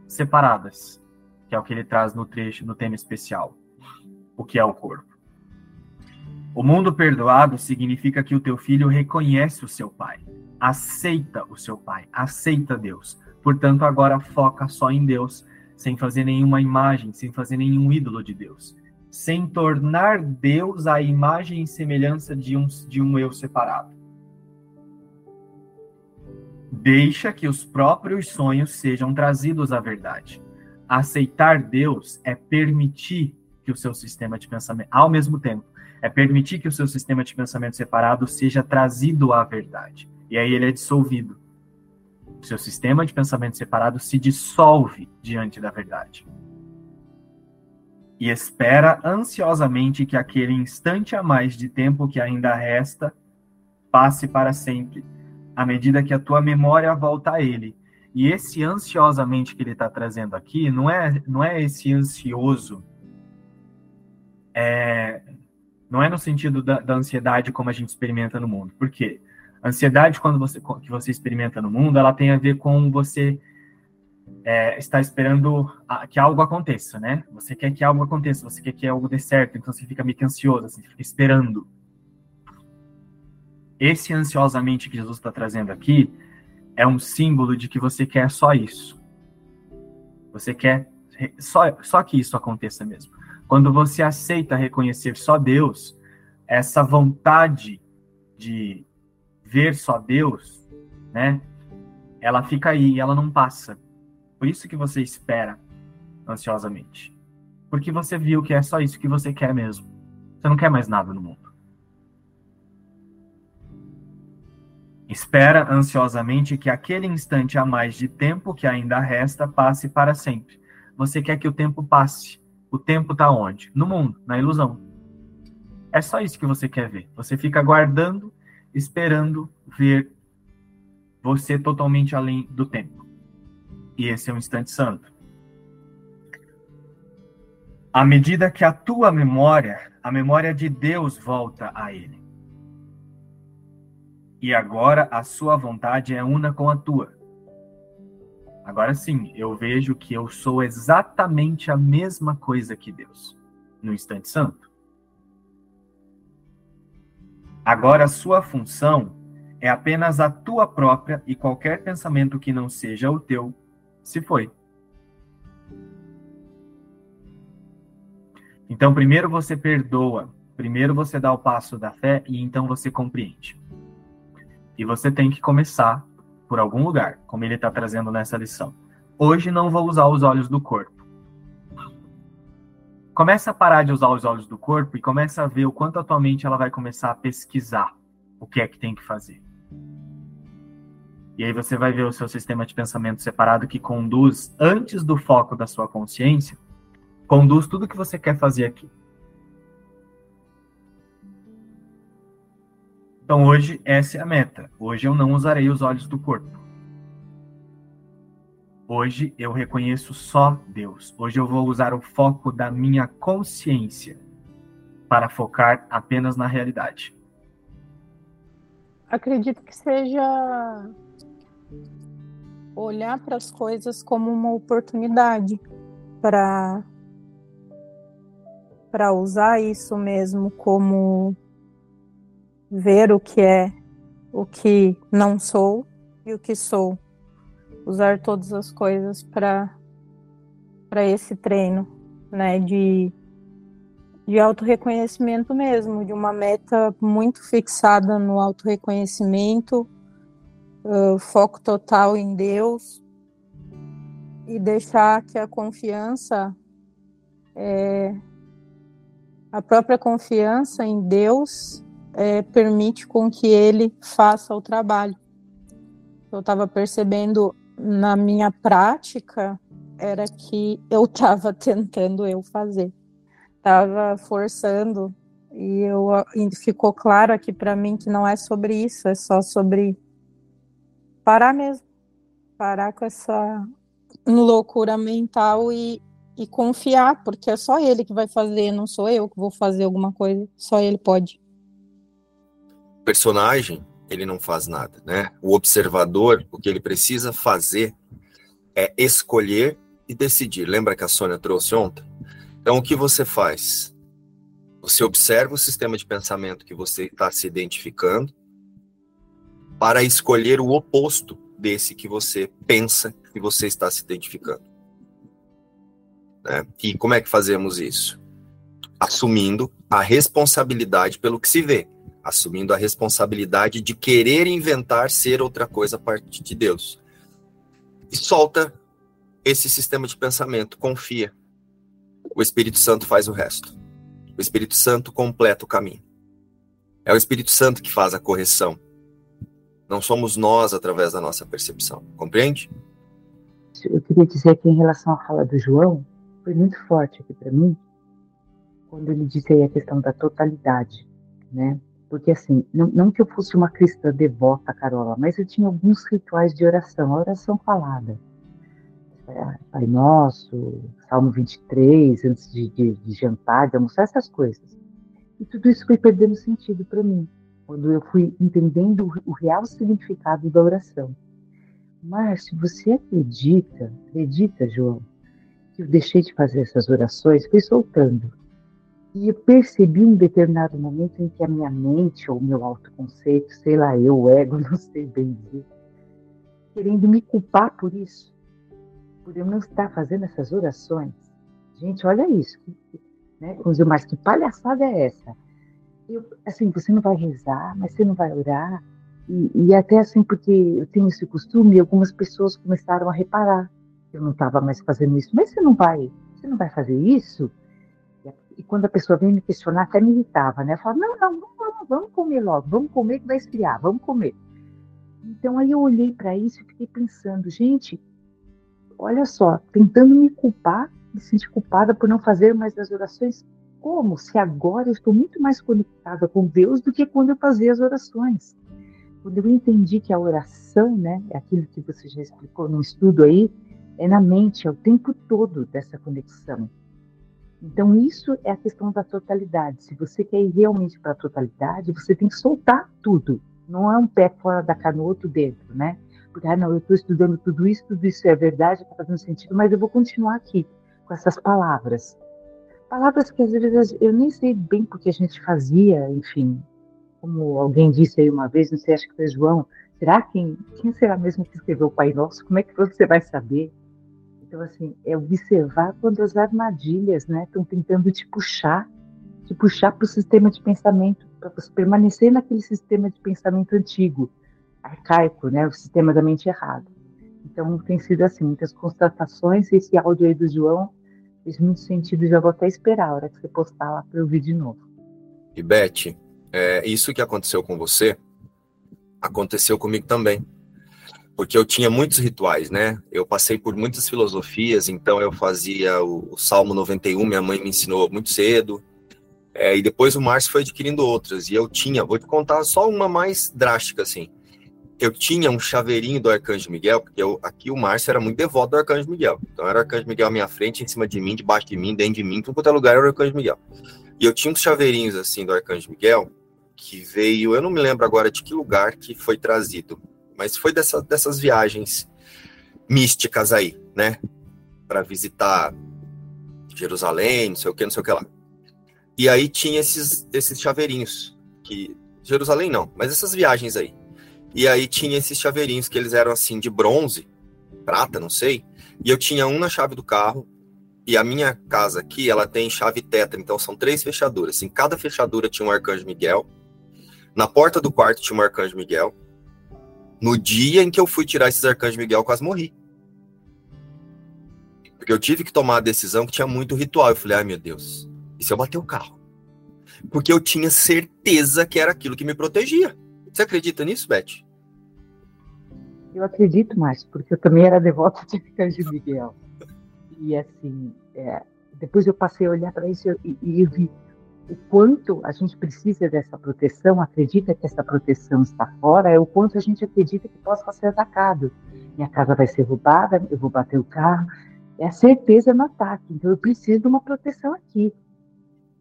separadas, que é o que ele traz no trecho, no tema especial, o que é o corpo. O mundo perdoado significa que o teu filho reconhece o seu pai, aceita o seu pai, aceita Deus. Portanto, agora foca só em Deus, sem fazer nenhuma imagem, sem fazer nenhum ídolo de Deus sem tornar Deus a imagem e semelhança de um, de um eu separado. Deixa que os próprios sonhos sejam trazidos à verdade. Aceitar Deus é permitir que o seu sistema de pensamento, ao mesmo tempo, é permitir que o seu sistema de pensamento separado seja trazido à verdade. E aí ele é dissolvido. O seu sistema de pensamento separado se dissolve diante da verdade e espera ansiosamente que aquele instante a mais de tempo que ainda resta passe para sempre, à medida que a tua memória volta a ele. E esse ansiosamente que ele está trazendo aqui não é, não é esse ansioso, é, não é no sentido da, da ansiedade como a gente experimenta no mundo. Por quê? A ansiedade, quando você, que você experimenta no mundo, ela tem a ver com você é, está esperando a, que algo aconteça, né? Você quer que algo aconteça, você quer que algo dê certo, então você fica meio que ansioso, assim, fica esperando. Esse ansiosamente que Jesus está trazendo aqui é um símbolo de que você quer só isso. Você quer só, só que isso aconteça mesmo. Quando você aceita reconhecer só Deus, essa vontade de ver só Deus, né? Ela fica aí, ela não passa. Por isso que você espera ansiosamente. Porque você viu que é só isso que você quer mesmo. Você não quer mais nada no mundo. Espera ansiosamente que aquele instante a mais de tempo que ainda resta passe para sempre. Você quer que o tempo passe. O tempo está onde? No mundo, na ilusão. É só isso que você quer ver. Você fica aguardando, esperando ver você totalmente além do tempo. E esse é um instante santo. À medida que a tua memória, a memória de Deus volta a ele. E agora a sua vontade é una com a tua. Agora sim, eu vejo que eu sou exatamente a mesma coisa que Deus, no instante santo. Agora a sua função é apenas a tua própria e qualquer pensamento que não seja o teu se foi. Então, primeiro você perdoa, primeiro você dá o passo da fé e então você compreende. E você tem que começar por algum lugar, como ele está trazendo nessa lição. Hoje não vou usar os olhos do corpo. Começa a parar de usar os olhos do corpo e começa a ver o quanto atualmente ela vai começar a pesquisar o que é que tem que fazer. E aí você vai ver o seu sistema de pensamento separado que conduz antes do foco da sua consciência, conduz tudo que você quer fazer aqui. Então hoje essa é a meta. Hoje eu não usarei os olhos do corpo. Hoje eu reconheço só Deus. Hoje eu vou usar o foco da minha consciência para focar apenas na realidade. Acredito que seja olhar para as coisas como uma oportunidade para para usar isso mesmo como ver o que é, o que não sou e o que sou. Usar todas as coisas para para esse treino, né, de de autorreconhecimento mesmo, de uma meta muito fixada no autorreconhecimento, uh, foco total em Deus e deixar que a confiança, é, a própria confiança em Deus é, permite com que ele faça o trabalho. Eu estava percebendo na minha prática era que eu estava <laughs> tentando eu fazer, estava forçando e eu ficou claro aqui para mim que não é sobre isso, é só sobre parar mesmo, parar com essa loucura mental e, e confiar, porque é só ele que vai fazer, não sou eu que vou fazer alguma coisa, só ele pode personagem, ele não faz nada, né? O observador, o que ele precisa fazer é escolher e decidir. Lembra que a Sônia trouxe ontem? Então, o que você faz? Você observa o sistema de pensamento que você está se identificando para escolher o oposto desse que você pensa que você está se identificando. Né? E como é que fazemos isso? Assumindo a responsabilidade pelo que se vê assumindo a responsabilidade de querer inventar ser outra coisa a partir de Deus. E solta esse sistema de pensamento, confia. O Espírito Santo faz o resto. O Espírito Santo completa o caminho. É o Espírito Santo que faz a correção. Não somos nós através da nossa percepção. Compreende? Eu queria dizer que em relação à fala do João, foi muito forte aqui para mim, quando ele disse aí a questão da totalidade, né? Porque, assim, não, não, que eu fosse uma cristã devota, Carola, mas eu tinha alguns rituais de oração, a oração falada. É, Pai Nosso, Salmo 23, antes de, de, de jantar, de almoçar, essas coisas. E tudo isso foi perdendo sentido para mim, quando eu fui entendendo o, o real significado da oração. Márcio, você acredita, acredita, João, que eu deixei de fazer essas orações, fui soltando e eu percebi um determinado momento em que a minha mente, ou meu autoconceito, sei lá, eu, o ego, <laughs> não sei bem dizer, querendo me culpar por isso, por eu não estar fazendo essas orações. Gente, olha isso. Né? Vamos dizer, mas que palhaçada é essa? Eu, assim, você não vai rezar, mas você não vai orar. E, e até assim, porque eu tenho esse costume, algumas pessoas começaram a reparar que eu não estava mais fazendo isso. Mas você não vai, você não vai fazer isso? E quando a pessoa vem me questionar, até me irritava, né? Falava, não, não, vamos, vamos comer logo, vamos comer que vai esfriar, vamos comer. Então aí eu olhei para isso e fiquei pensando, gente, olha só, tentando me culpar, me sentir culpada por não fazer mais as orações. Como? Se agora eu estou muito mais conectada com Deus do que quando eu fazia as orações. Quando eu entendi que a oração, né, é aquilo que você já explicou no estudo aí, é na mente, é o tempo todo dessa conexão. Então, isso é a questão da totalidade. Se você quer ir realmente para a totalidade, você tem que soltar tudo. Não é um pé fora da canoa, outro dentro, né? Porque, ah, não, eu estou estudando tudo isso, tudo isso é verdade, está fazendo sentido, mas eu vou continuar aqui com essas palavras. Palavras que às vezes eu nem sei bem porque a gente fazia, enfim. Como alguém disse aí uma vez, não sei, acho que foi João, será quem, quem será mesmo que escreveu o Pai Nosso? Como é que você vai saber? Então, assim, é observar quando as armadilhas né, estão tentando te puxar, te puxar para o sistema de pensamento, para você permanecer naquele sistema de pensamento antigo, arcaico, né, o sistema da mente errada. Então, tem sido assim, muitas constatações, esse áudio aí do João fez muito sentido, já vou até esperar a hora que você postar lá para eu ouvir de novo. E Beth, é, isso que aconteceu com você, aconteceu comigo também porque eu tinha muitos rituais, né? Eu passei por muitas filosofias, então eu fazia o, o Salmo 91, minha mãe me ensinou muito cedo, é, e depois o Márcio foi adquirindo outras, e eu tinha, vou te contar só uma mais drástica, assim. Eu tinha um chaveirinho do Arcanjo Miguel, porque eu, aqui o Márcio era muito devoto do Arcanjo Miguel. Então era o Arcanjo Miguel à minha frente, em cima de mim, debaixo de mim, dentro de mim, tudo quanto é lugar era o Arcanjo Miguel. E eu tinha uns chaveirinhos, assim, do Arcanjo Miguel, que veio, eu não me lembro agora de que lugar que foi trazido, mas foi dessa, dessas viagens místicas aí, né? Para visitar Jerusalém, não sei o que, não sei o que lá. E aí tinha esses, esses chaveirinhos, que Jerusalém não, mas essas viagens aí. E aí tinha esses chaveirinhos que eles eram assim de bronze, prata, não sei. E eu tinha um na chave do carro. E a minha casa aqui, ela tem chave tetra, então são três fechaduras. Em cada fechadura tinha um arcanjo Miguel. Na porta do quarto tinha um arcanjo Miguel. No dia em que eu fui tirar esses arcanjos Miguel, eu quase morri. Porque eu tive que tomar a decisão que tinha muito ritual. Eu falei, ai meu Deus, e se eu bater o carro? Porque eu tinha certeza que era aquilo que me protegia. Você acredita nisso, Beth? Eu acredito mais, porque eu também era devota de Arcanjo Miguel. E assim, é, depois eu passei a olhar para isso e, e vi o quanto a gente precisa dessa proteção, acredita que essa proteção está fora, é o quanto a gente acredita que possa ser atacado. Minha casa vai ser roubada, eu vou bater o carro. É a certeza no ataque. Então eu preciso de uma proteção aqui.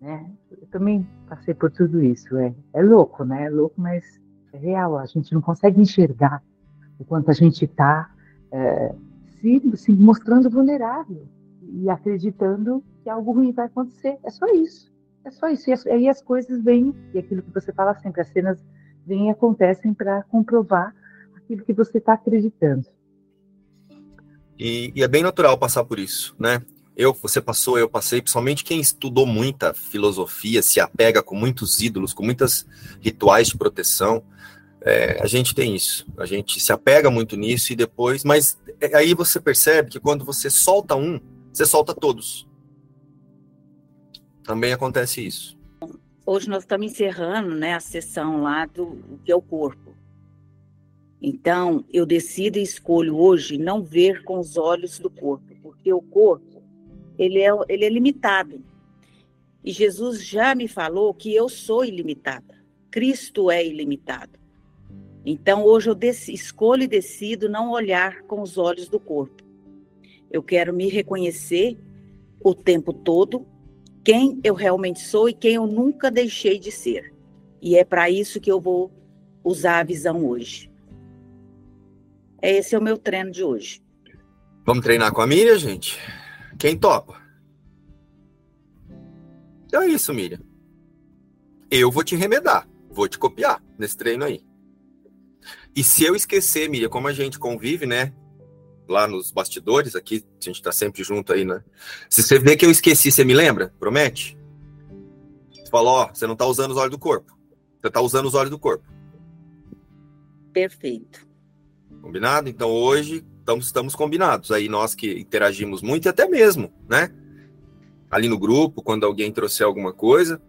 Né? Eu também passei por tudo isso. É, é louco, né? É louco, mas é real. A gente não consegue enxergar o quanto a gente está é, se, se mostrando vulnerável e acreditando que algo ruim vai acontecer. É só isso. É só isso. E aí as coisas vêm, e aquilo que você fala sempre, as cenas vêm e acontecem para comprovar aquilo que você está acreditando. E, e, é bem natural passar por isso, né? Eu, você passou, eu passei, principalmente quem estudou muita filosofia, se apega com muitos ídolos, com muitos rituais de proteção. É, a gente tem isso, a gente se apega muito nisso e depois, mas é, aí você percebe que quando você solta um, você solta todos. Também acontece isso. Hoje nós estamos encerrando né, a sessão lá do que é o corpo. Então, eu decido e escolho hoje não ver com os olhos do corpo, porque o corpo ele é, ele é limitado. E Jesus já me falou que eu sou ilimitada. Cristo é ilimitado. Então, hoje eu escolho e decido não olhar com os olhos do corpo. Eu quero me reconhecer o tempo todo quem eu realmente sou e quem eu nunca deixei de ser. E é para isso que eu vou usar a visão hoje. Esse é o meu treino de hoje. Vamos treinar com a Miriam, gente? Quem topa? Então é isso, Miriam. Eu vou te remedar, vou te copiar nesse treino aí. E se eu esquecer, Miriam, como a gente convive, né? Lá nos bastidores aqui, a gente tá sempre junto aí, né? Se você vê que eu esqueci, você me lembra? Promete? Você falou, ó, você não tá usando os olhos do corpo. Você tá usando os olhos do corpo. Perfeito. Combinado? Então hoje estamos, estamos combinados. Aí nós que interagimos muito, e até mesmo, né? Ali no grupo, quando alguém trouxer alguma coisa,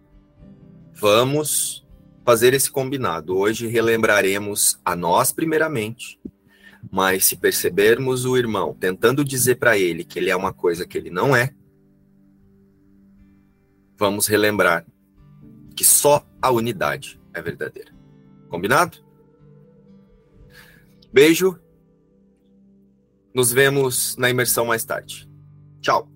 vamos fazer esse combinado. Hoje relembraremos a nós primeiramente, mas se percebermos o irmão tentando dizer para ele que ele é uma coisa que ele não é, vamos relembrar que só a unidade é verdadeira. Combinado? Beijo. Nos vemos na imersão mais tarde. Tchau.